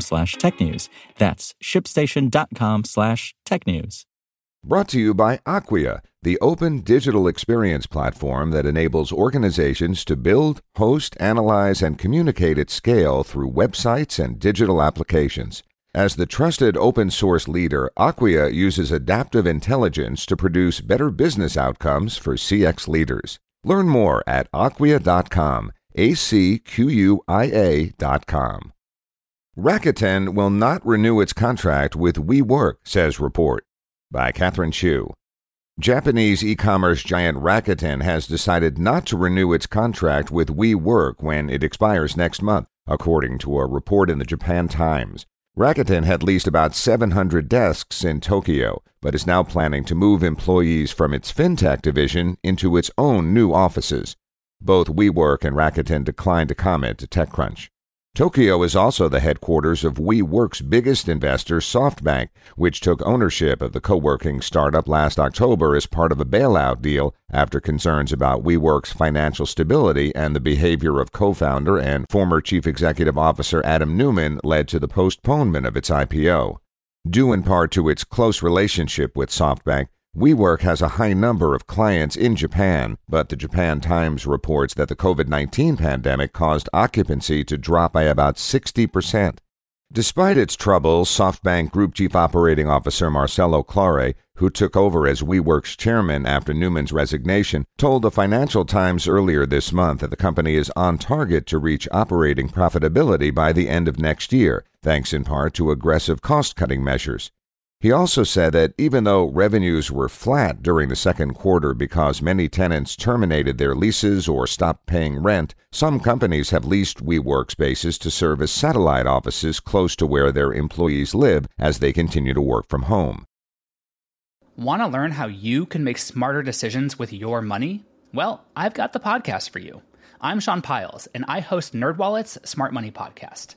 slash technews. That's shipstation.com slash technews. Brought to you by Acquia, the open digital experience platform that enables organizations to build, host, analyze, and communicate at scale through websites and digital applications. As the trusted open source leader, Acquia uses adaptive intelligence to produce better business outcomes for CX leaders. Learn more at acquia.com, A C Q U I A.com. Rakuten will not renew its contract with WeWork, says report by Catherine Shu. Japanese e-commerce giant Rakuten has decided not to renew its contract with WeWork when it expires next month, according to a report in the Japan Times. Rakuten had leased about 700 desks in Tokyo, but is now planning to move employees from its fintech division into its own new offices. Both WeWork and Rakuten declined to comment to TechCrunch. Tokyo is also the headquarters of WeWork's biggest investor, SoftBank, which took ownership of the co working startup last October as part of a bailout deal after concerns about WeWork's financial stability and the behavior of co founder and former chief executive officer Adam Neumann led to the postponement of its IPO. Due in part to its close relationship with SoftBank, WeWork has a high number of clients in Japan, but the Japan Times reports that the COVID 19 pandemic caused occupancy to drop by about 60%. Despite its troubles, SoftBank Group Chief Operating Officer Marcelo Claure, who took over as WeWork's chairman after Neumann's resignation, told the Financial Times earlier this month that the company is on target to reach operating profitability by the end of next year, thanks in part to aggressive cost cutting measures. He also said that even though revenues were flat during the second quarter because many tenants terminated their leases or stopped paying rent, some companies have leased WeWork spaces to serve as satellite offices close to where their employees live as they continue to work from home. Want to learn how you can make smarter decisions with your money? Well, I've got the podcast for you. I'm Sean Pyles, and I host NerdWallet's Smart Money Podcast.